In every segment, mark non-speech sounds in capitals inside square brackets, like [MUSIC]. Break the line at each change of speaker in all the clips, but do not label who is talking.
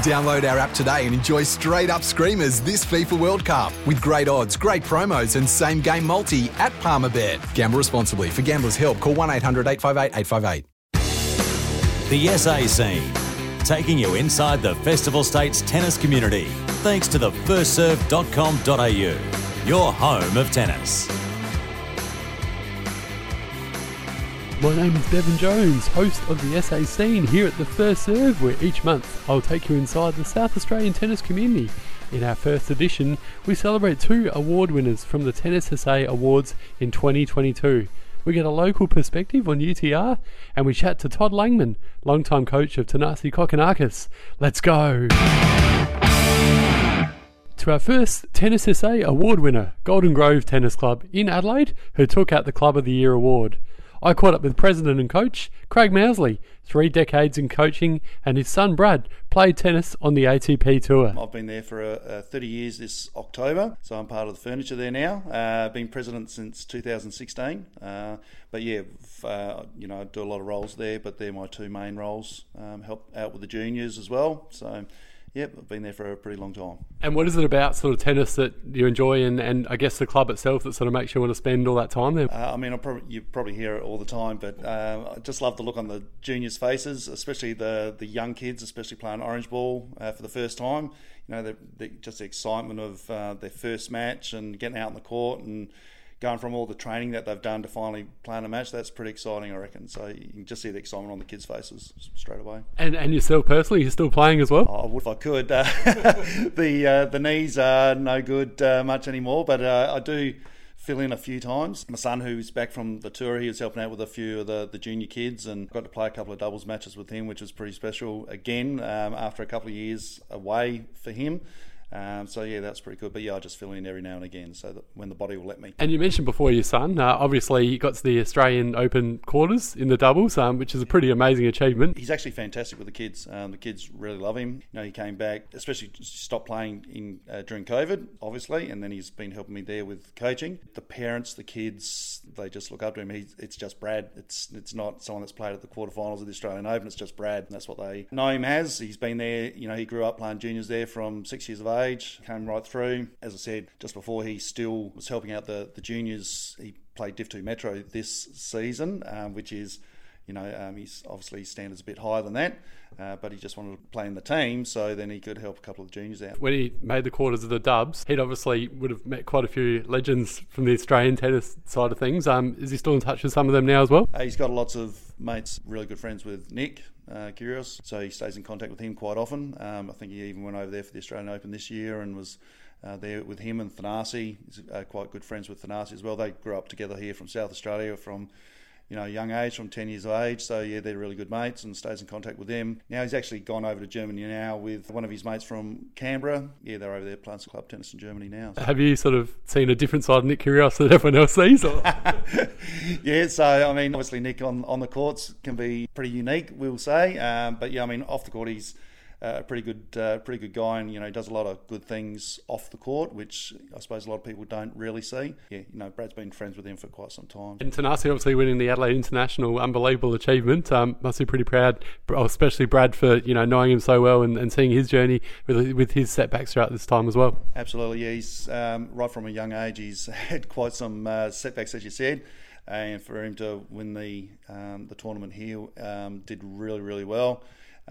Download our app today and enjoy straight up screamers this FIFA World Cup with great odds, great promos, and same game multi at Palmerbet. Gamble responsibly. For gamblers' help, call 1 800 858 858.
The SA scene, taking you inside the Festival States tennis community, thanks to the firstserve.com.au, your home of tennis.
My name is Bevan Jones, host of the SA Scene here at the First Serve, where each month I'll take you inside the South Australian tennis community. In our first edition, we celebrate two award winners from the Tennis SA Awards in 2022. We get a local perspective on UTR, and we chat to Todd Langman, longtime coach of Thanasi Kokkinakis. Let's go! To our first Tennis SA Award winner, Golden Grove Tennis Club in Adelaide, who took out the Club of the Year award. I caught up with president and coach Craig Mousley, three decades in coaching, and his son Brad played tennis on the ATP Tour.
I've been there for uh, uh, 30 years this October, so I'm part of the furniture there now. Uh, been president since 2016. Uh, but yeah, uh, you know, I do a lot of roles there, but they're my two main roles. Um, help out with the juniors as well. So Yep, I've been there for a pretty long time.
And what is it about sort of tennis that you enjoy, and, and I guess the club itself that sort of makes you want to spend all that time there?
Uh, I mean, probably, you probably hear it all the time, but uh, I just love the look on the juniors' faces, especially the the young kids, especially playing orange ball uh, for the first time. You know, the, the, just the excitement of uh, their first match and getting out on the court and going from all the training that they've done to finally playing a match, that's pretty exciting, I reckon. So you can just see the excitement on the kids' faces straight away.
And and yourself personally, you're still playing as well?
Oh, if I could. Uh, [LAUGHS] the uh, the knees are no good uh, much anymore, but uh, I do fill in a few times. My son, who's back from the tour, he was helping out with a few of the, the junior kids and got to play a couple of doubles matches with him, which was pretty special again um, after a couple of years away for him. Um, so yeah, that's pretty good. But yeah, I just fill in every now and again, so that when the body will let me.
And you mentioned before your son, uh, obviously he got to the Australian Open quarters in the doubles, um, which is a pretty amazing achievement.
He's actually fantastic with the kids. Um, the kids really love him. You know, he came back, especially stopped playing in uh, during COVID, obviously, and then he's been helping me there with coaching. The parents, the kids, they just look up to him. He's, it's just Brad. It's it's not someone that's played at the quarterfinals of the Australian Open. It's just Brad. And that's what they know him as. He's been there. You know, he grew up playing juniors there from six years of age age, came right through. As I said, just before he still was helping out the, the juniors, he played Div 2 Metro this season, um, which is, you know, um, he's obviously standards a bit higher than that, uh, but he just wanted to play in the team, so then he could help a couple of juniors out.
When he made the quarters of the Dubs, he'd obviously would have met quite a few legends from the Australian tennis side of things. Um, is he still in touch with some of them now as well?
Uh, he's got lots of mates, really good friends with Nick, uh, Kyrgios, so he stays in contact with him quite often. Um, I think he even went over there for the Australian Open this year and was uh, there with him and Thanasi. He's uh, quite good friends with Thanasi as well. They grew up together here from South Australia from you know, young age, from 10 years of age. So, yeah, they're really good mates and stays in contact with them. Now, he's actually gone over to Germany now with one of his mates from Canberra. Yeah, they're over there playing some club tennis in Germany now.
Have you sort of seen a different side of Nick Kyrgios that everyone else sees? [LAUGHS]
yeah, so, I mean, obviously, Nick on, on the courts can be pretty unique, we'll say. Um, but, yeah, I mean, off the court, he's a pretty good, uh, pretty good guy, and you know does a lot of good things off the court, which I suppose a lot of people don't really see. Yeah, you know, Brad's been friends with him for quite some time.
And Thanasi obviously winning the Adelaide International, unbelievable achievement. Um, must be pretty proud, especially Brad for you know knowing him so well and, and seeing his journey with with his setbacks throughout this time as well.
Absolutely, yeah. He's um, right from a young age. He's [LAUGHS] had quite some uh, setbacks, as you said and for him to win the um, the tournament here um, did really really well.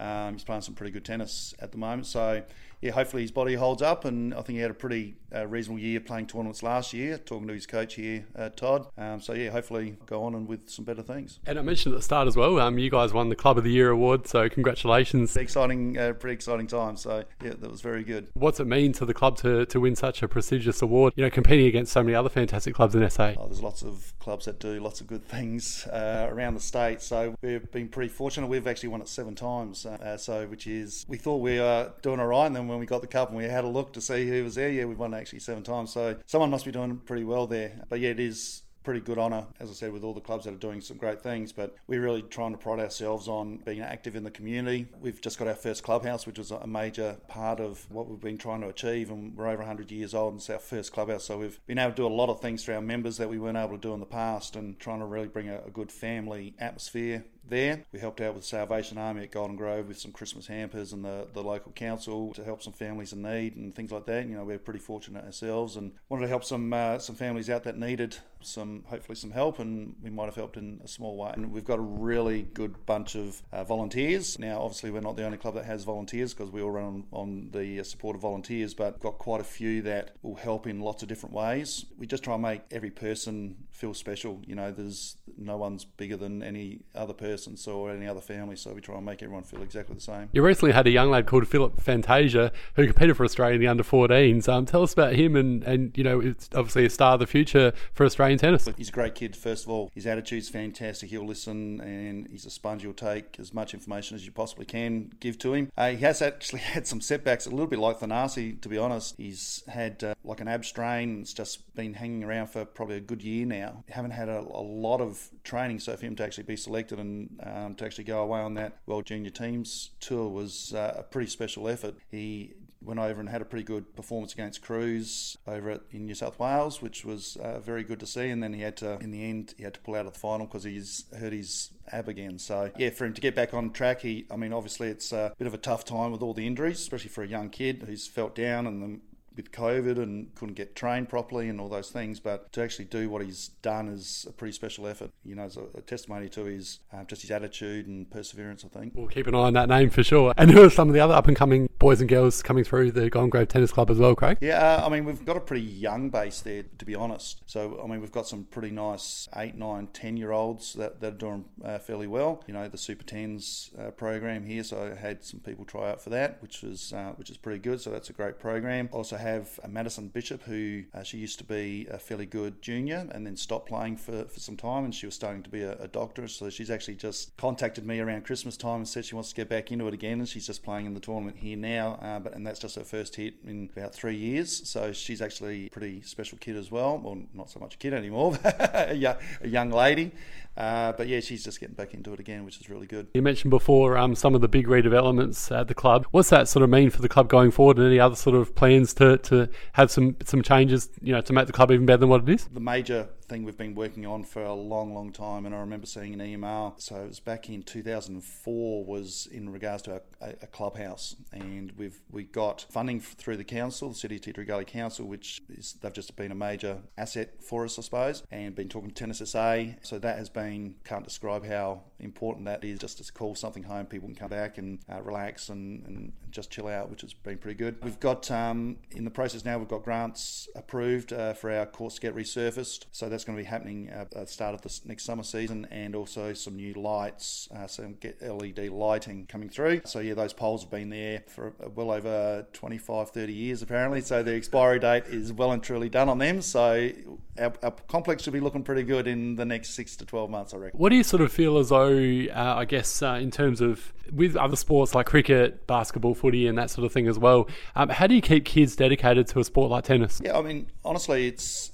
Um, he's playing some pretty good tennis at the moment. So yeah, hopefully his body holds up, and I think he had a pretty uh, reasonable year playing tournaments last year. Talking to his coach here, uh, Todd. Um, so yeah, hopefully go on and with some better things.
And I mentioned at the start as well, um, you guys won the Club of the Year award, so congratulations.
Exciting, uh, pretty exciting time. So yeah, that was very good.
What's it mean to the club to, to win such a prestigious award? You know, competing against so many other fantastic clubs in SA.
Oh, there's lots of clubs that do lots of good things uh, around the state. So we've been pretty fortunate. We've actually won it seven times. Uh, so which is we thought we were doing all right, and then when we got the cup and we had a look to see who was there. Yeah, we won actually seven times. So someone must be doing pretty well there. But yeah, it is pretty good honour, as I said, with all the clubs that are doing some great things. But we're really trying to pride ourselves on being active in the community. We've just got our first clubhouse, which was a major part of what we've been trying to achieve. And we're over 100 years old, and it's our first clubhouse. So we've been able to do a lot of things for our members that we weren't able to do in the past and trying to really bring a, a good family atmosphere there. We helped out with Salvation Army at Golden Grove with some Christmas hampers and the, the local council to help some families in need and things like that. You know, we're pretty fortunate ourselves and wanted to help some uh, some families out that needed some hopefully some help and we might have helped in a small way. And we've got a really good bunch of uh, volunteers. Now, obviously, we're not the only club that has volunteers because we all run on, on the uh, support of volunteers, but got quite a few that will help in lots of different ways. We just try and make every person feel special. You know, there's no one's bigger than any other person so or any other family. So we try and make everyone feel exactly the same.
You recently had a young lad called Philip Fantasia who competed for Australia in the under 14s. Um, tell us about him and, and you know it's obviously a star of the future for Australian tennis.
He's a great kid. First of all, his attitude's fantastic. He'll listen and he's a sponge. He'll take as much information as you possibly can give to him. Uh, he has actually [LAUGHS] had some setbacks, a little bit like Thanasi, to be honest. He's had uh, like an ab strain. It's just been hanging around for probably a good year now. Haven't had a, a lot of training, so for him to actually be selected and um, to actually go away on that World Junior Teams tour was uh, a pretty special effort. He went over and had a pretty good performance against Cruz over at, in New South Wales, which was uh, very good to see. And then he had to, in the end, he had to pull out of the final because he's hurt his ab again. So yeah, for him to get back on track, he, I mean, obviously it's a bit of a tough time with all the injuries, especially for a young kid who's felt down and the with COVID and couldn't get trained properly and all those things. But to actually do what he's done is a pretty special effort. You know, it's a, a testimony to his uh, just his attitude and perseverance. I think
we'll keep an eye on that name for sure. And who are some of the other up and coming boys and girls coming through the Golden Grove Tennis Club as well, Craig?
Yeah, uh, I mean we've got a pretty young base there, to be honest. So I mean we've got some pretty nice eight, nine, ten year olds that, that are doing uh, fairly well. You know, the Super Tens uh, program here, so I had some people try out for that, which was uh, which is pretty good. So that's a great program. Also have a Madison Bishop, who uh, she used to be a fairly good junior and then stopped playing for, for some time and she was starting to be a, a doctor. So she's actually just contacted me around Christmas time and said she wants to get back into it again and she's just playing in the tournament here now. Uh, but And that's just her first hit in about three years. So she's actually a pretty special kid as well. Well, not so much a kid anymore, [LAUGHS] a young lady. Uh, but yeah, she's just getting back into it again, which is really good.
You mentioned before um, some of the big redevelopments at the club. What's that sort of mean for the club going forward, and any other sort of plans to, to have some some changes, you know, to make the club even better than what it is?
The major thing we've been working on for a long, long time, and I remember seeing an EMR. So it was back in 2004, was in regards to a, a clubhouse, and we've we got funding through the council, the City of Tea Gully Council, which is they've just been a major asset for us, I suppose, and been talking to Tennis SA. So that has been can't describe how important that is. Just to call something home, people can come back and uh, relax and, and just chill out, which has been pretty good. We've got um, in the process now. We've got grants approved uh, for our courts to get resurfaced, so that's going to be happening uh, at the start of the next summer season, and also some new lights, uh, some get LED lighting coming through. So yeah, those poles have been there for well over 25, 30 years apparently. So the expiry date is well and truly done on them. So our, our complex should be looking pretty good in the next six to 12 months, I reckon.
What do you sort of feel as though, uh, I guess, uh, in terms of with other sports like cricket, basketball, footy, and that sort of thing as well, um, how do you keep kids dedicated to a sport like tennis?
Yeah, I mean, honestly, it's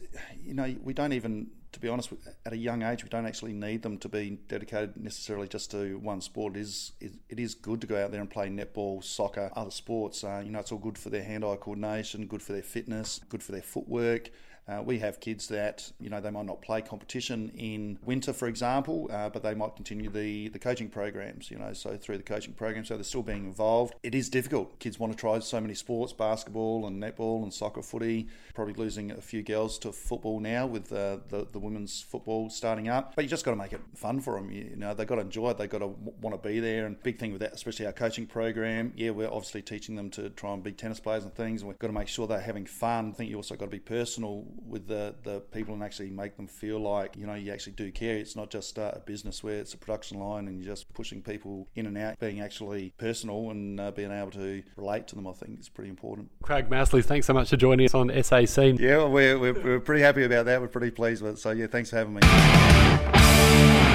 you know we don't even to be honest, at a young age, we don't actually need them to be dedicated necessarily just to one sport. It is it is good to go out there and play netball, soccer, other sports. Uh, you know, it's all good for their hand-eye coordination, good for their fitness, good for their footwork. Uh, we have kids that, you know, they might not play competition in winter, for example, uh, but they might continue the, the coaching programs, you know, so through the coaching program, so they're still being involved. It is difficult. Kids want to try so many sports, basketball and netball and soccer, footy, probably losing a few girls to football now with uh, the, the women's football starting up. But you just got to make it fun for them. You know, they've got to enjoy it. They've got to want to be there. And big thing with that, especially our coaching program, yeah, we're obviously teaching them to try and be tennis players and things. And we've got to make sure they're having fun. I think you also got to be personal with the, the people and actually make them feel like, you know, you actually do care. It's not just uh, a business where it's a production line and you're just pushing people in and out. Being actually personal and uh, being able to relate to them, I think is pretty important.
Craig Mousley, thanks so much for joining us on SAC.
Yeah, we're, we're, we're pretty happy about that. We're pretty pleased with it. So, yeah, thanks for having me.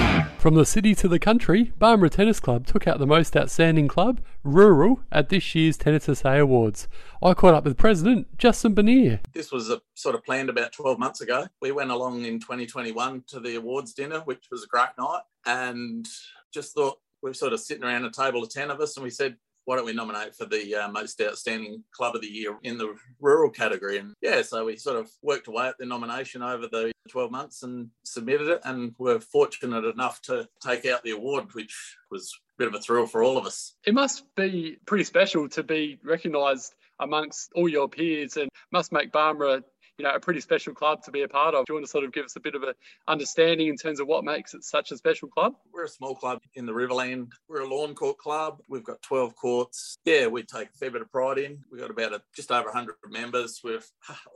From the city to the country, Barmera Tennis Club took out the most outstanding club, rural, at this year's Tennis SA Awards. I caught up with President Justin Bannear.
This was a, sort of planned about 12 months ago. We went along in 2021 to the awards dinner, which was a great night, and just thought we were sort of sitting around a table of 10 of us, and we said, why don't we nominate for the uh, most outstanding club of the year in the rural category? And yeah, so we sort of worked away at the nomination over the 12 months and submitted it, and were fortunate enough to take out the award, which was a bit of a thrill for all of us.
It must be pretty special to be recognised amongst all your peers and must make Barmera you know, a pretty special club to be a part of. Do you want to sort of give us a bit of an understanding in terms of what makes it such a special club?
We're a small club in the Riverland. We're a lawn court club. We've got 12 courts. Yeah, we take a fair bit of pride in. We've got about a, just over 100 members. We're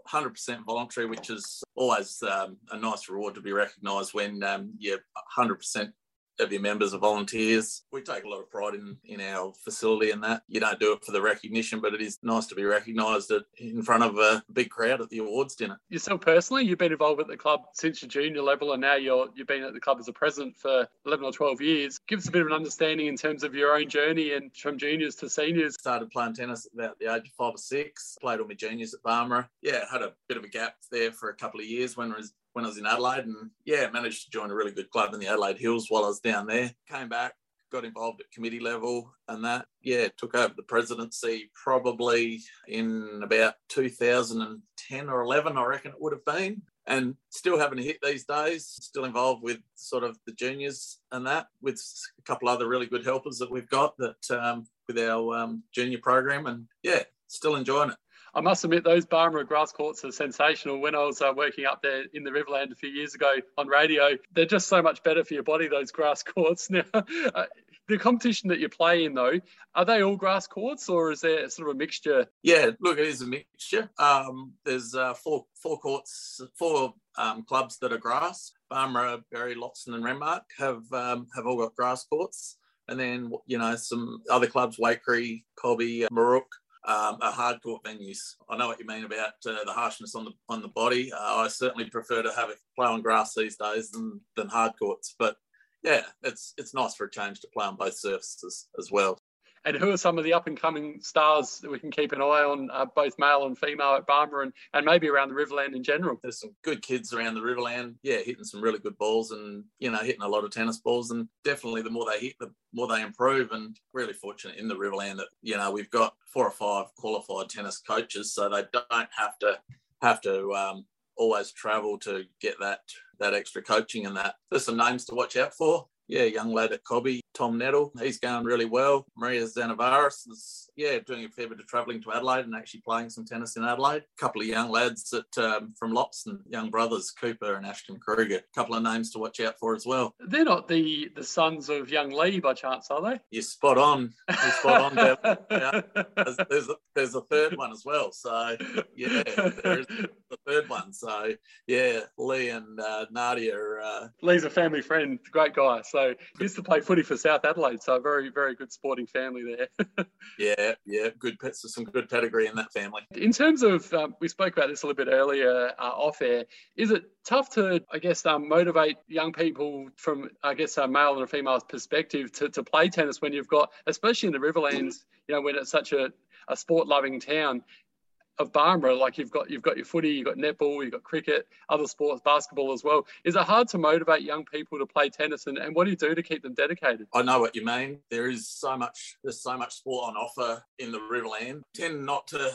100% voluntary, which is always um, a nice reward to be recognised when um, you're 100% of your members are volunteers. We take a lot of pride in, in our facility and that. You don't do it for the recognition, but it is nice to be recognised in front of a big crowd at the awards dinner.
Yourself personally, you've been involved with the club since your junior level and now you're, you've been at the club as a president for 11 or 12 years. Give us a bit of an understanding in terms of your own journey and from juniors to seniors.
Started playing tennis at about the age of five or six, played all my juniors at Barmera. Yeah, had a bit of a gap there for a couple of years when I was when I was in Adelaide, and yeah, managed to join a really good club in the Adelaide Hills while I was down there. Came back, got involved at committee level, and that yeah took over the presidency probably in about 2010 or 11, I reckon it would have been. And still having a hit these days. Still involved with sort of the juniors and that, with a couple other really good helpers that we've got that um, with our um, junior program, and yeah, still enjoying it.
I must admit, those Barmera grass courts are sensational. When I was uh, working up there in the Riverland a few years ago on radio, they're just so much better for your body, those grass [LAUGHS] courts. Now, uh, the competition that you play in, though, are they all grass courts or is there sort of a mixture?
Yeah, look, it is a mixture. Um, there's uh, four, four courts, four um, clubs that are grass. Barmera, Berri, Loxton, and Renmark have, um, have all got grass courts. And then, you know, some other clubs, Waikerie, Cobby, Moorook, um, are hard court venues. I know what you mean about uh, the harshness on the on the body. Uh, I certainly prefer to have it play on grass these days than than hard courts. But yeah, it's it's nice for a change to play on both surfaces as well.
And who are some of the up and coming stars that we can keep an eye on, uh, both male and female at Barmera and, and maybe around the Riverland in general?
There's some good kids around the Riverland, yeah, hitting some really good balls and, you know, hitting a lot of tennis balls. And definitely the more they hit, the more they improve. And really fortunate in the Riverland that, you know, we've got four or five qualified tennis coaches, so they don't have to have to um, always travel to get that that extra coaching and that. There's some names to watch out for yeah, young lad at Cobby, Tom Nettle, he's going really well. Maria Zanavaris is, yeah, doing a fair bit of travelling to Adelaide and actually playing some tennis in Adelaide. A couple of young lads at, um, from Loxton, young brothers, Cooper and Ashton Kruger. A couple of names to watch out for as well.
They're not the, the sons of young Lee by chance, are they?
You're spot on. You're spot on. [LAUGHS] Yeah. There's, there's, a, there's a third one as well. So, yeah, the third one. So, yeah, Lee and uh, Nadia. Are, uh,
Lee's a family friend, great guy. So so used to play footy for South Adelaide. So very, very good sporting family there. [LAUGHS]
yeah, yeah, good pets, some good pedigree in that family.
In terms of, um, we spoke about this a little bit earlier uh, off air. Is it tough to, I guess, um, motivate young people from, I guess, a male and a female's perspective to, to play tennis when you've got, especially in the Riverlands, you know, when it's such a, a sport loving town, of Barmera, like you've got you've got your footy, you've got netball, you've got cricket, other sports, basketball as well. Is it hard to motivate young people to play tennis, and, and what do you do to keep them dedicated?
I know what you mean. There is so much there's so much sport on offer in the Riverland. Tend not to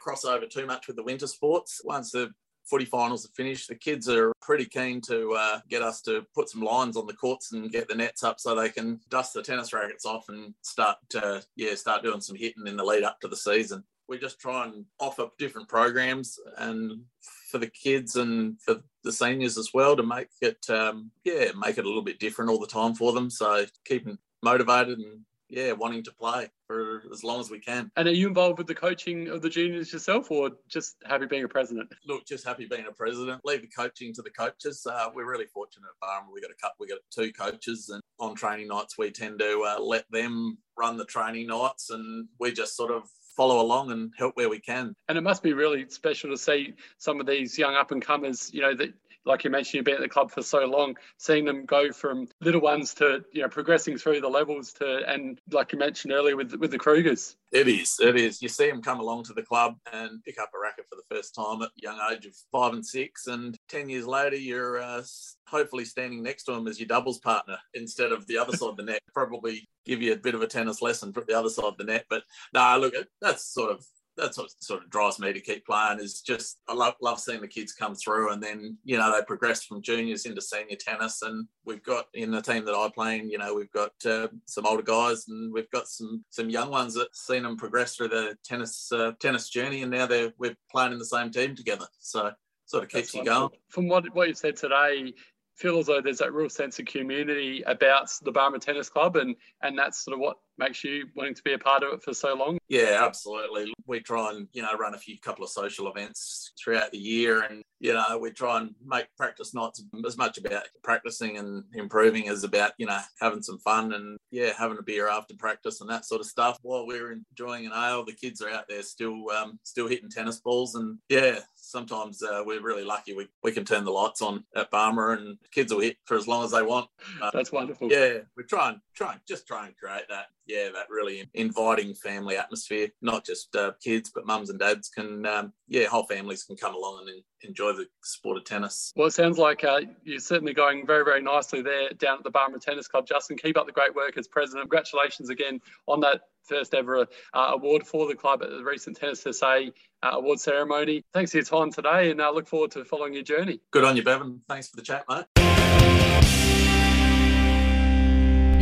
cross over too much with the winter sports. Once the footy finals are finished, the kids are pretty keen to uh, get us to put some lines on the courts and get the nets up so they can dust the tennis rackets off and start to, yeah, start doing some hitting in the lead up to the season. We just try and offer different programs and for the kids and for the seniors as well to make it, um, yeah, make it a little bit different all the time for them. So keeping motivated and yeah, wanting to play for as long as we can.
And are you involved with the coaching of the juniors yourself, or just happy being a president?
Look, just happy being a president. Leave the coaching to the coaches. Uh, we're really fortunate at Barmera. We got a. We got two coaches, and on training nights we tend to uh, let them run the training nights, and we just sort of follow along and help where we can.
And it must be really special to see some of these young up and comers, you know, that like you mentioned, you've been at the club for so long, seeing them go from little ones to you know progressing through the levels to and like you mentioned earlier with with the Krugers.
It is, it is. You see them come along to the club and pick up a racket for the first time at a young age of five and six, and ten years later, you're uh, hopefully standing next to them as your doubles partner instead of the other side of the net. Probably give you a bit of a tennis lesson from the other side of the net, but no, nah, look, that's sort of that's what sort of drives me to keep playing is just I love love seeing the kids come through and then you know they progress from juniors into senior tennis and we've got in the team that I play in you know we've got uh, some older guys and we've got some some young ones that seen them progress through the tennis uh, tennis journey and now they're we're playing in the same team together so sort of keeps That's you going.
From what what you've said today, feel as though there's that real sense of community about the Barmera Tennis Club, and and that's sort of what makes you wanting to be a part of it for so long.
Yeah, absolutely. We try and you know run a few couple of social events throughout the year, and you know we try and make practice nights as much about practicing and improving as about you know having some fun and yeah having a beer after practice and that sort of stuff. While we're enjoying an ale, the kids are out there still um, still hitting tennis balls, and yeah, sometimes uh, we're really lucky we, we can turn the lights on at Barmera and kids will hit for as long as they want.
Uh, That's wonderful.
Yeah, we try and try and just try and create that yeah, that really inviting family atmosphere. Not just uh, kids, but mums and dads can, um, yeah, whole families can come along and enjoy the sport of tennis.
Well, it sounds like uh, you're certainly going very, very nicely there down at the Barmera Tennis Club. Justin, keep up the great work as president. Congratulations again on that first ever uh, award for the club at the recent Tennis SA uh, award ceremony. Thanks for your time today, and I uh, look forward to following your journey.
Good on you, Bevan. Thanks for the chat, mate.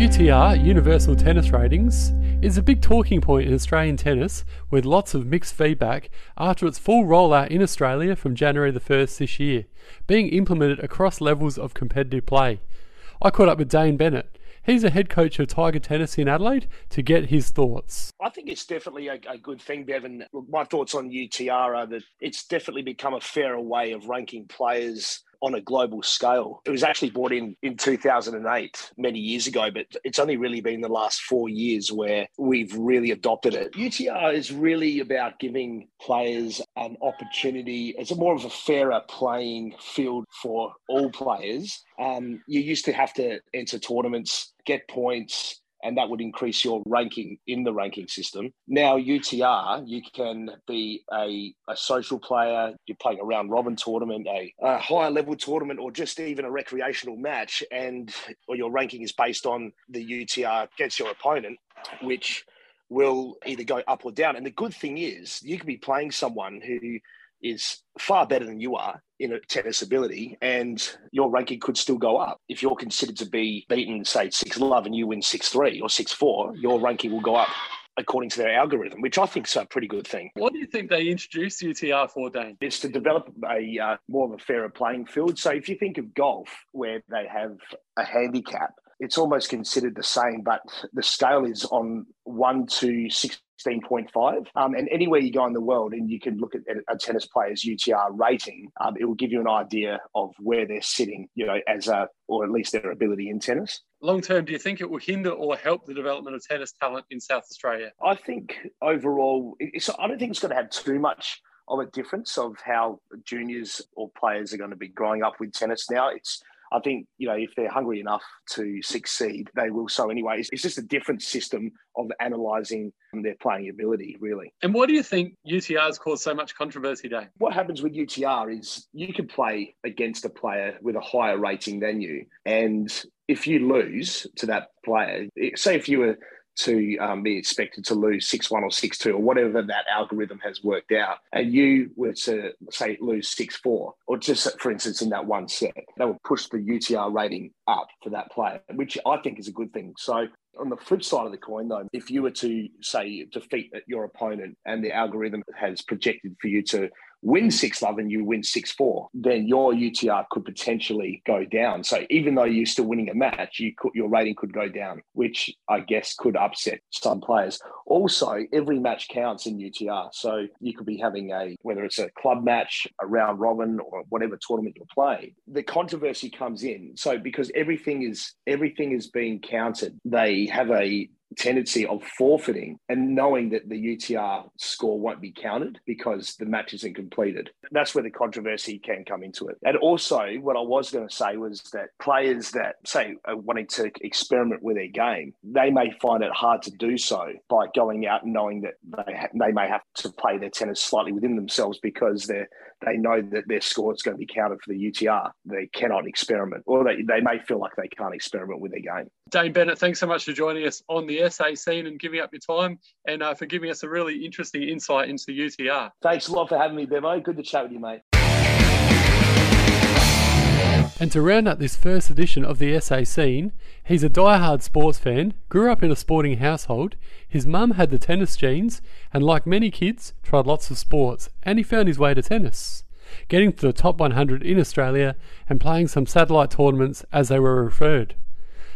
UTR, Universal Tennis Ratings, is a big talking point in Australian tennis with lots of mixed feedback after its full rollout in Australia from January the 1st this year, being implemented across levels of competitive play. I caught up with Dane Bennett. He's a head coach of Tiger Tennis in Adelaide to get his thoughts.
I think it's definitely a, a good thing, Bevan. My thoughts on UTR are that it's definitely become a fairer way of ranking players on a global scale. It was actually brought in in 2008, many years ago, but it's only really been the last four years where we've really adopted it. UTR is really about giving players an opportunity. It's a more of a fairer playing field for all players. Um, you used to have to enter tournaments, get points, and that would increase your ranking in the ranking system. Now, UTR, you can be a, a social player, you're playing a round robin tournament, a, a higher level tournament, or just even a recreational match, and or your ranking is based on the UTR against your opponent, which will either go up or down. And the good thing is, you could be playing someone who is far better than you are in a tennis ability, and your ranking could still go up. If you're considered to be beaten, say, 6 love and you win 6 3 or 6 4, your ranking will go up according to their algorithm, which I think is a pretty good thing.
What do you think they introduced UTR for, Dane?
It's to develop a uh, more of a fairer playing field. So if you think of golf, where they have a handicap, it's almost considered the same, but the scale is on one to six 16.5. Um, and anywhere you go in the world and you can look at a tennis player's UTR rating, um, it will give you an idea of where they're sitting, you know, as a, or at least their ability in tennis.
Long term, do you think it will hinder or help the development of tennis talent in South Australia? I
think overall, I don't think it's going to have too much of a difference of how juniors or players are going to be growing up with tennis now. It's I think, you know, if they're hungry enough to succeed, they will so anyway. It's just a different system of analysing their playing ability, really.
And what do you think UTR has caused so much controversy, Dave?
What happens with UTR is you can play against a player with a higher rating than you. And if you lose to that player, say if you were to um, be expected to lose 6 1 or 6 2 or whatever that algorithm has worked out, and you were to say lose 6 4, or just for instance in that one set, that would push the UTR rating up for that player, which I think is a good thing. So on the flip side of the coin, though, if you were to say defeat your opponent and the algorithm has projected for you to win 6 love and you win 6 4, then your UTR could potentially go down. So even though you're still winning a match, you could, your rating could go down, which I guess could upset some players. Also, every match counts in UTR. So you could be having a, whether it's a club match, a round robin, or whatever tournament you're playing, the controversy comes in. So because everything is, everything is being counted, they have a tendency of forfeiting and knowing that the UTR score won't be counted because the match isn't completed. That's where the controversy can come into it. And also, what I was going to say was that players that, say, are wanting to experiment with their game, they may find it hard to do so by going out and knowing that they, ha- they may have to play their tennis slightly within themselves because they're they know that their score is going to be counted for the UTR. They cannot experiment, or they, they may feel like they can't experiment with their game.
Dane Bennett, thanks so much for joining us on the SA scene and giving up your time and uh, for giving us a really interesting insight into the UTR.
Thanks a lot for having me, Bevo. Good to chat with you, mate.
And to round out this first edition of the SA scene, he's a die-hard sports fan, grew up in a sporting household, his mum had the tennis genes, and like many kids, tried lots of sports, and he found his way to tennis, getting to the top 100 in Australia and playing some satellite tournaments as they were referred.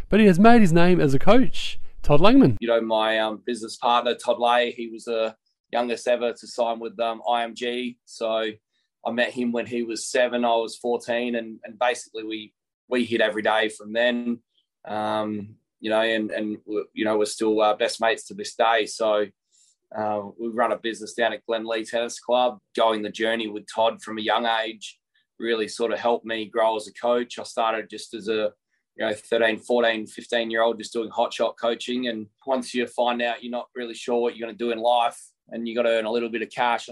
But he has made his name as a coach. Todd Langman.
You know, my um, business partner, Todd Ley, he was the youngest ever to sign with um, IMG. So I met him when he was seven. I was 14, and, and basically we we hit every day from then. Um, you know, and and you know we're still uh, best mates to this day. So uh, we run a business down at Glenlea Tennis Club. Going the journey with Todd from a young age really sort of helped me grow as a coach. I started just as a you know 13 14 15 year old just doing hot shot coaching and once you find out you're not really sure what you're going to do in life and you got to earn a little bit of cash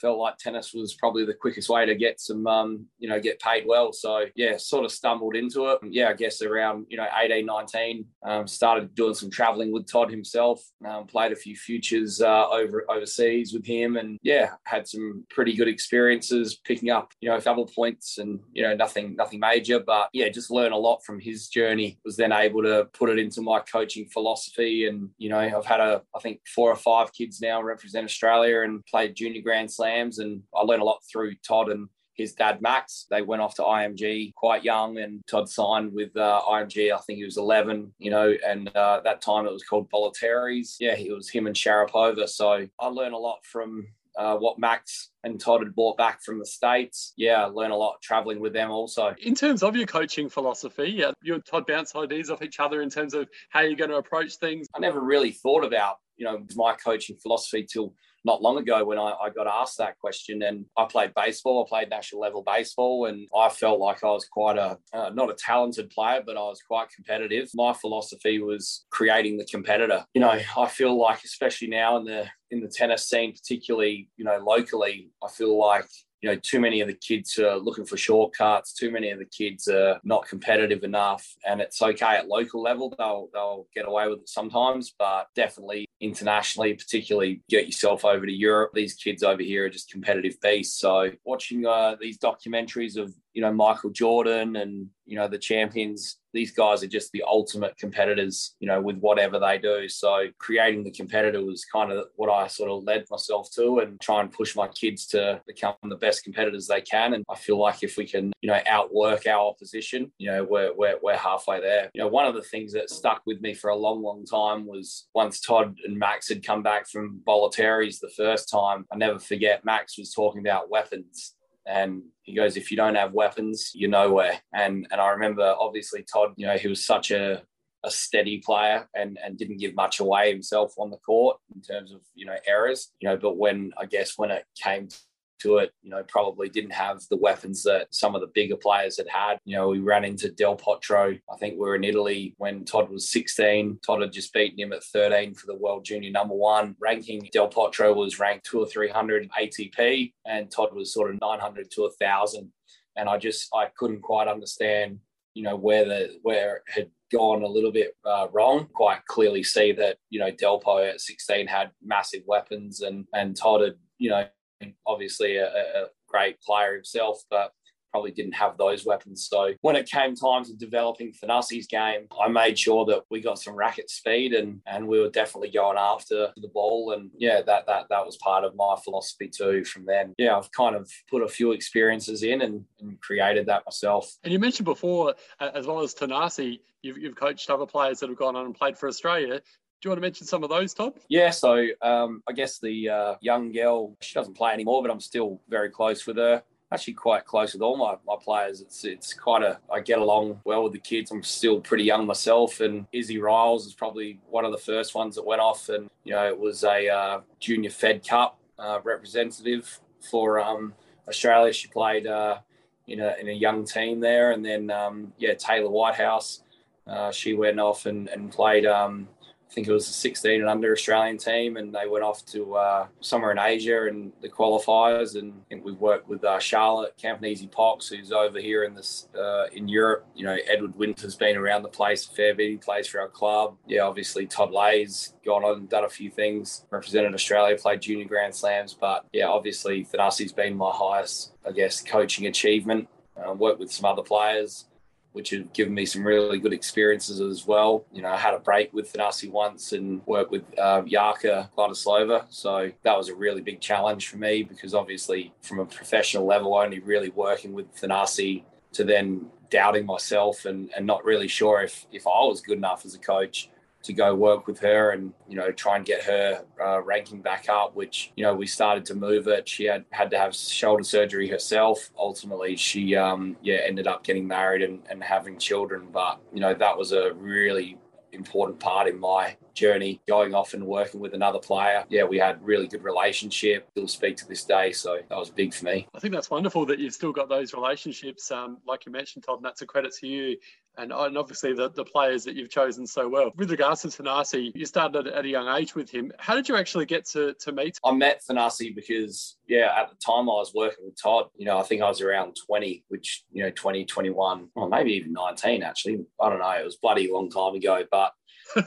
felt like tennis was probably the quickest way to get some, um, you know, get paid well. So yeah, sort of stumbled into it. Yeah, I guess around, you know, 18, 19, um, started doing some traveling with Todd himself, um, played a few futures uh, over overseas with him. And yeah, had some pretty good experiences picking up, you know, a double points and, you know, nothing, nothing major, but yeah, just learn a lot from his journey was then able to put it into my coaching philosophy. And, you know, I've had a, I think four or five kids now represent Australia and played junior grand slam slams. And I learned a lot through Todd and his dad Max. They went off to IMG quite young, and Todd signed with uh, IMG. I think he was 11, you know, and uh, that time it was called Bollettieri's. Yeah, it was him and Sharapova. So I learned a lot from. Uh, what Max and Todd had brought back from the States. Yeah, learn a lot traveling with them also.
In terms of your coaching philosophy, yeah, you and Todd bounce ideas off each other in terms of how you're going to approach things.
I never really thought about, you know, my coaching philosophy till not long ago when I, I, got asked that question. And I played baseball, I played national level baseball, and I felt like I was quite a, uh, not a talented player, but I was quite competitive. My philosophy was creating the competitor. You know, I feel like, especially now in the, in the tennis scene, particularly, you know, locally, I feel like you know, too many of the kids are looking for shortcuts. Too many of the kids are not competitive enough, and it's okay at local level. They'll they'll get away with it sometimes, but definitely internationally, particularly get yourself over to Europe. These kids over here are just competitive beasts. So watching uh, these documentaries of you know Michael Jordan and you know the champions these guys are just the ultimate competitors you know with whatever they do. So creating the competitor was kind of what i sort of led myself to and try and push my kids to become the best competitors they can. And i feel like if we can you know outwork our opposition you know we're, we're, we're halfway there. You know one of the things that stuck with me for a long long time was once todd and max had come back from Bollettieri's the first time i never forget max was talking about weapons and he goes, if you don't have weapons, you're nowhere. And and I remember obviously Todd, you know, he was such a a steady player and and didn't give much away himself on the court in terms of you know errors. You know, but when I guess when it came to it, you know, probably didn't have the weapons that some of the bigger players had had. You know, we ran into Del Potro. I think we were in Italy when Todd was 16. Todd had just beaten him at 13 for the world junior number one ranking. Del Potro was ranked two or 300 ATP, and Todd was sort of 900 to 1,000. And I just, I couldn't quite understand, you know, where the, where it had gone a little bit uh, wrong. Quite clearly see that you know Delpo at 16 had massive weapons, and and Todd had you know obviously a, a great player himself, but probably didn't have those weapons. So when it came time to developing Thanasi's game, I made sure that we got some racket speed and and we were definitely going after the ball. And yeah, that that that was part of my philosophy too. From then, yeah, I've kind of put a few experiences in and, and created that myself.
And you mentioned before, as well as Thanasi, you've, you've coached other players that have gone on and played for Australia. Do you want to mention some of those, Todd?
Yeah, so um, I guess the uh, young girl, she doesn't play anymore, but I'm still very close with her actually quite close with all my, my players. It's it's quite a I get along well with the kids. I'm still pretty young myself, and Izzy Riles is probably one of the first ones that went off, and you know it was a uh, junior Fed Cup uh, representative for um, Australia. She played uh, in a in a young team there, and then um, yeah Taylor Whitehouse. Uh, she went off and, and played um, I think it was a 16 and under Australian team, and they went off to uh, somewhere in Asia and the qualifiers. And we've worked with uh, Charlotte Campagnese Pox, who's over here in this uh, in Europe. You know, Edward Winter's been around the place a fair bit. He plays for our club. Yeah, obviously Todd Ley's gone on and done a few things, represented Australia, played junior Grand Slams. But yeah, obviously Thanasi's been my highest, I guess, coaching achievement. Uh, worked with some other players which have given me some really good experiences as well. You know, I had a break with Thanasi once and worked with uh, Vladislava. So that was a really big challenge for me because obviously from a professional level, only really working with Thanasi to then doubting myself and, and not really sure if, if I was good enough as a coach to go work with her and you know try and get her uh, ranking back up which you know we started to move it. She had had to have shoulder surgery herself. Ultimately she um yeah ended up getting married and, and having children. But you know that was a really important part in my journey going off and working with another player yeah we had really good relationship still speak to this day so that was big for me
i think that's wonderful that you've still got those relationships um, like you mentioned todd and that's a credit to you and, and obviously the, the players that you've chosen so well. With regards to Thanasi, you started at a young age with him. How did you actually get to, to meet?
I met Thanasi because, yeah, at the time I was working with Todd, you know, I think I was around 20, which, you know, 20, 21, or maybe even 19, actually. I don't know. It was bloody long time ago. But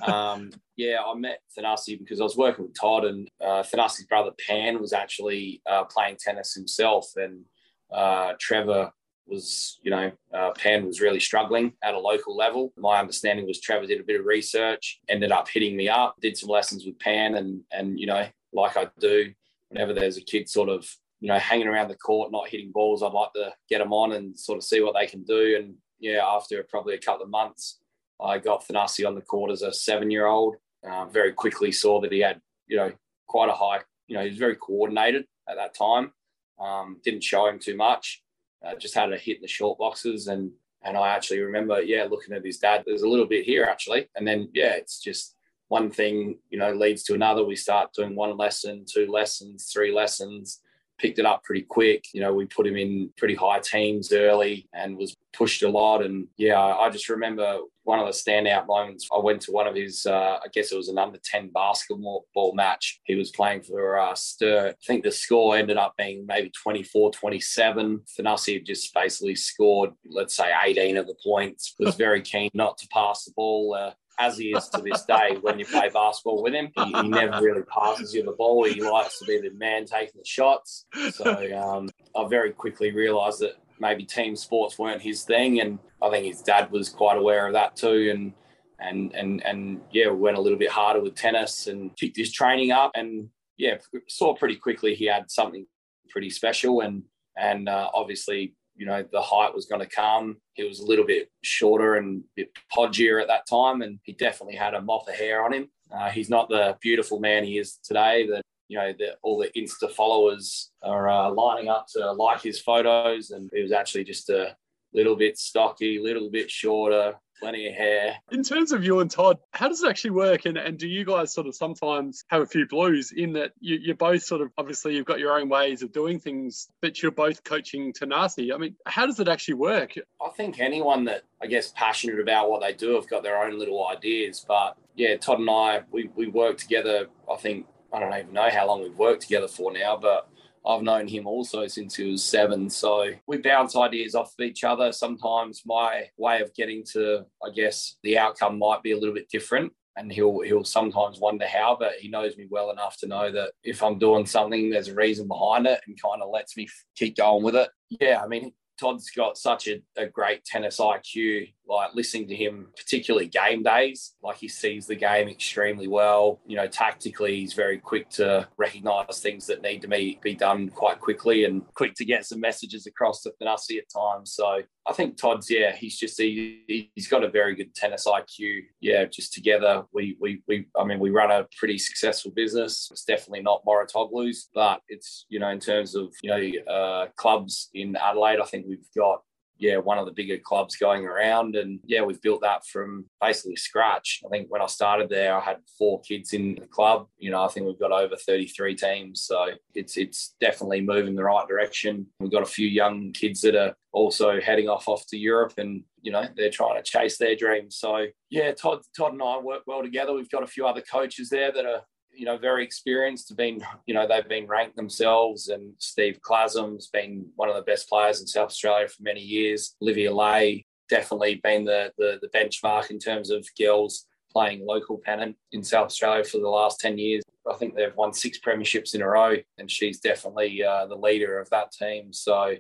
um, yeah, I met Thanasi because I was working with Todd and uh, Thanasi's brother Pan was actually uh, playing tennis himself. And uh, Trevor was, you know, uh, Pan was really struggling at a local level. My understanding was Trevor did a bit of research, ended up hitting me up, did some lessons with Pan, and and you know, like I do, whenever there's a kid sort of you know hanging around the court not hitting balls, I'd like to get them on and sort of see what they can do. And yeah, after probably a couple of months, I got Thanasi on the court as a seven-year-old. Uh, very quickly saw that he had you know quite a high, you know, he was very coordinated at that time. Um, didn't show him too much uh, just had a hit in the short boxes and and I actually remember, yeah, looking at his dad. There's a little bit here actually, and then yeah, it's just one thing, you know, leads to another. We start doing one lesson, two lessons, three lessons. Picked it up pretty quick. You know, we put him in pretty high teams early and was pushed a lot. And yeah, I just remember one of the standout moments. I went to one of his, uh, I guess it was an under 10 basketball match. He was playing for uh, Sturt. I think the score ended up being maybe 24 27. Thanasi had just basically scored, let's say, 18 of the points. Was [LAUGHS] very keen not to pass the ball. Uh, as he is to this day when you play basketball with him. He, he, never really passes you the ball. He likes to be the man taking the shots. So um, I very quickly realised that maybe team sports weren't his thing, and I think his dad was quite aware of that too. And and and and yeah, we went a little bit harder with tennis and picked his training up, and yeah, saw pretty quickly he had something pretty special, and and uh, obviously you know the height was going to come. He was a little bit shorter and a bit podgier at that time, and he definitely had a mop of hair on him. Uh, he's not the beautiful man he is today. That you know, the, all the Insta followers are uh, lining up to like his photos, and he was actually just a little bit stocky, little bit shorter, plenty of hair.
In terms of you and Todd, how does it actually work? And, and do you guys sort of sometimes have a few blues in that you, you're both sort of obviously you've got your own ways of doing things, but you're both coaching Thanasi? I mean, how does it actually work?
I think anyone that I guess passionate about what they do have got their own little ideas. But yeah, Todd and I, we, we work together, I think I don't even know how long we've worked together for now, but I've known him also since he was seven. So we bounce ideas off of each other. Sometimes my way of getting to, I guess, the outcome might be a little bit different. And he'll he'll sometimes wonder how, but he knows me well enough to know that if I'm doing something, there's a reason behind it, and kind of lets me keep going with it. Yeah, I mean, Todd's got such a, a, great tennis IQ. Like listening to him, particularly game days, like he sees the game extremely well. You know, tactically, he's very quick to recognise things that need to be, be done quite quickly and quick to get some messages across to Thanasi at times. So I think Todd's, yeah, he's just he, he's got a very good tennis IQ. Yeah, just together, we we we I mean, we run a pretty successful business. It's definitely not Mouratoglou's, but it's you know in terms of you know uh, clubs in Adelaide, I think we've got yeah, one of the bigger clubs going around. And yeah, we've built that from basically scratch. I think when I started there, I had four kids in the club. You know, I think we've got over 33 teams. So it's it's definitely moving the right direction. We've got a few young kids that are also heading off off to Europe and you know they're trying to chase their dreams. So yeah, Todd Todd and I work well together. We've got a few other coaches there that are you know, very experienced. Have been, you know, they've been ranked themselves. And Steve Klasm's been one of the best players in South Australia for many years. Olivia Lay definitely been the, the, the benchmark in terms of girls playing local pennant in South Australia for the last 10 years. I think they've won six premierships in a row, and she's definitely uh, the leader of that team. So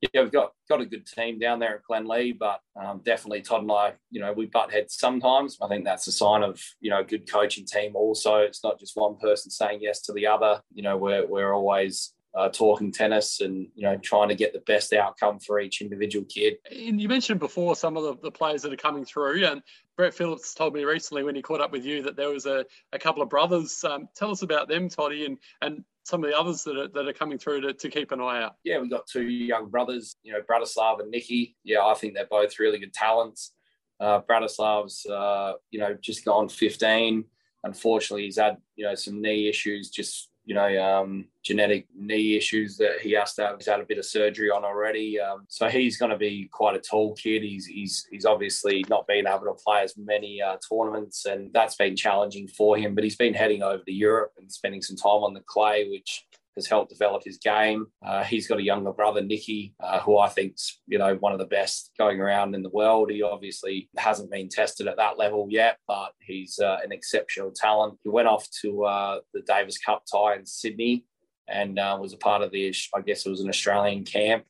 yeah, we've got got a good team down there at Glenlea, but um, definitely Todd and I, you know, we butt heads sometimes. I think that's a sign of you know a good coaching team. Also, it's not just one person saying yes to the other. You know, we're we're always uh, talking tennis and you know trying to get the best outcome for each individual kid.
And you mentioned before some of the, the players that are coming through, and Brett Phillips told me recently when he caught up with you that there was a, a couple of brothers. Um, tell us about them, Toddy, and and some of the others that are, that are coming through to, to keep an eye out?
Yeah, we've got two young brothers, you know, Bratislav and Nikki. Yeah, I think they're both really good talents. Uh, Bratislav's, uh, you know, just gone 15. Unfortunately, he's had, you know, some knee issues just you know, um, genetic knee issues that he has to have. He's had a bit of surgery on already. Um, so he's going to be quite a tall kid. He's, he's, he's obviously not been able to play as many uh, tournaments, and that's been challenging for him. But he's been heading over to Europe and spending some time on the clay, which has helped develop his game. Uh, he's got a younger brother, Nicky, uh, who I think's you know one of the best going around in the world. He obviously hasn't been tested at that level yet, but he's uh, an exceptional talent. He went off to uh, the Davis Cup tie in Sydney and uh, was a part of the, I guess it was an Australian camp.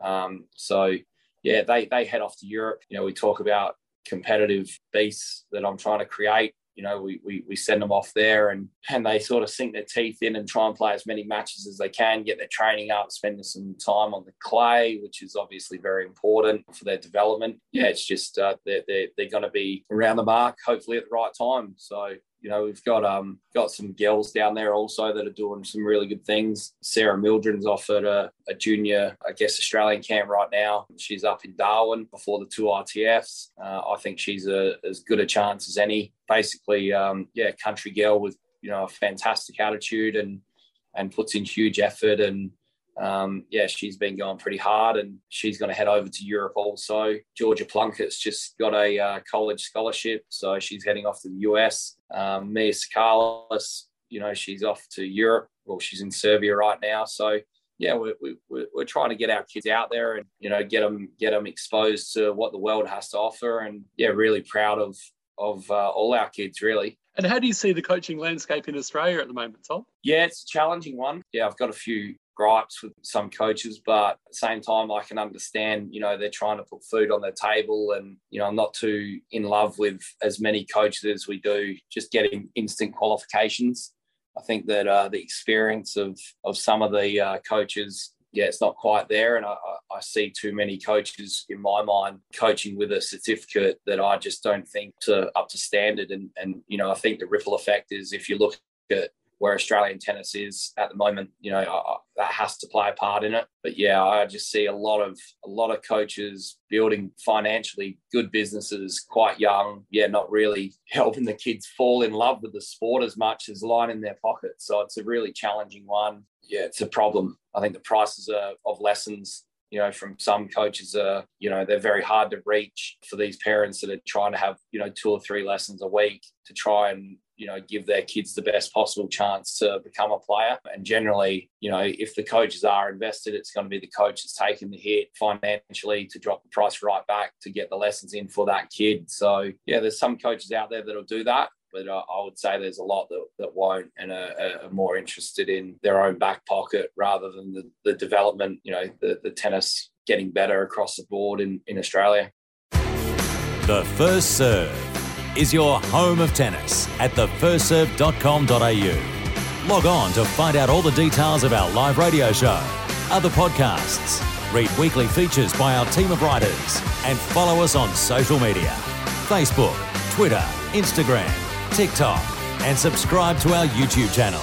Um, so yeah, they they head off to Europe. You know, we talk about competitive beasts that I'm trying to create you know, we, we, we send them off there and, and they sort of sink their teeth in and try and play as many matches as they can, get their training up, spending some time on the clay, which is obviously very important for their development. Yeah, it's just uh, they're, they're, they're going to be around the mark, hopefully at the right time. So you know, we've got um got some girls down there also that are doing some really good things. Sarah Mildren's offered a, a junior, I guess, Australian camp right now. She's up in Darwin before the two ITFs. Uh, I think she's a, as good a chance as any. Basically, um, yeah, country girl with you know a fantastic attitude and and puts in huge effort and um, yeah, she's been going pretty hard and she's going to head over to Europe also. Georgia Plunkett's just got a uh, college scholarship, so she's heading off to the US. Um, Mia Sakalis, you know, she's off to Europe. Well, she's in Serbia right now. So, yeah, we're, we're, we're trying to get our kids out there and, you know, get them, get them exposed to what the world has to offer. And, yeah, really proud of, of uh, all our kids, really.
And how do you see the coaching landscape in Australia at the moment, Tom?
Yeah, it's a challenging one. Yeah, I've got a few gripes with some coaches, but at the same time, I can understand, you know, they're trying to put food on their table. And, you know, I'm not too in love with as many coaches as we do, just getting instant qualifications. I think that uh, the experience of, of some of the uh, coaches, yeah, it's not quite there. And I, I see too many coaches in my mind coaching with a certificate that I just don't think to up to standard. And, and, you know, I think the ripple effect is if you look at where Australian tennis is at the moment. You know, I, that has to play a part in it. But yeah, I just see a lot of a lot of coaches building financially good businesses quite young. Yeah, not really [LAUGHS] helping the kids fall in love with the sport as much as lining their pockets. So it's a really challenging one. Yeah, it's a problem. I think the prices are, of lessons you know, from some coaches are, you know, they're very hard to reach for these parents that are trying to have, you know, two or three lessons a week to try and, you know, give their kids the best possible chance to become a player. And generally, you know, if the coaches are invested, it's going to be the coach that's taking the hit financially to drop the price right back to get the lessons in for that kid. So, yeah, there's some coaches out there that'll do that but uh, I would say there's a lot that, that won't and are, are, more interested in their own back pocket rather than the, the development, you know, the, the tennis getting better across the board in, in Australia.
The First Serve is your home of tennis at thefirstserve.com.au. Log on to find out all the details of our live radio show, other podcasts, read weekly features by our team of writers, and follow us on social media Facebook, Twitter, Instagram, TikTok, and subscribe to our YouTube channel.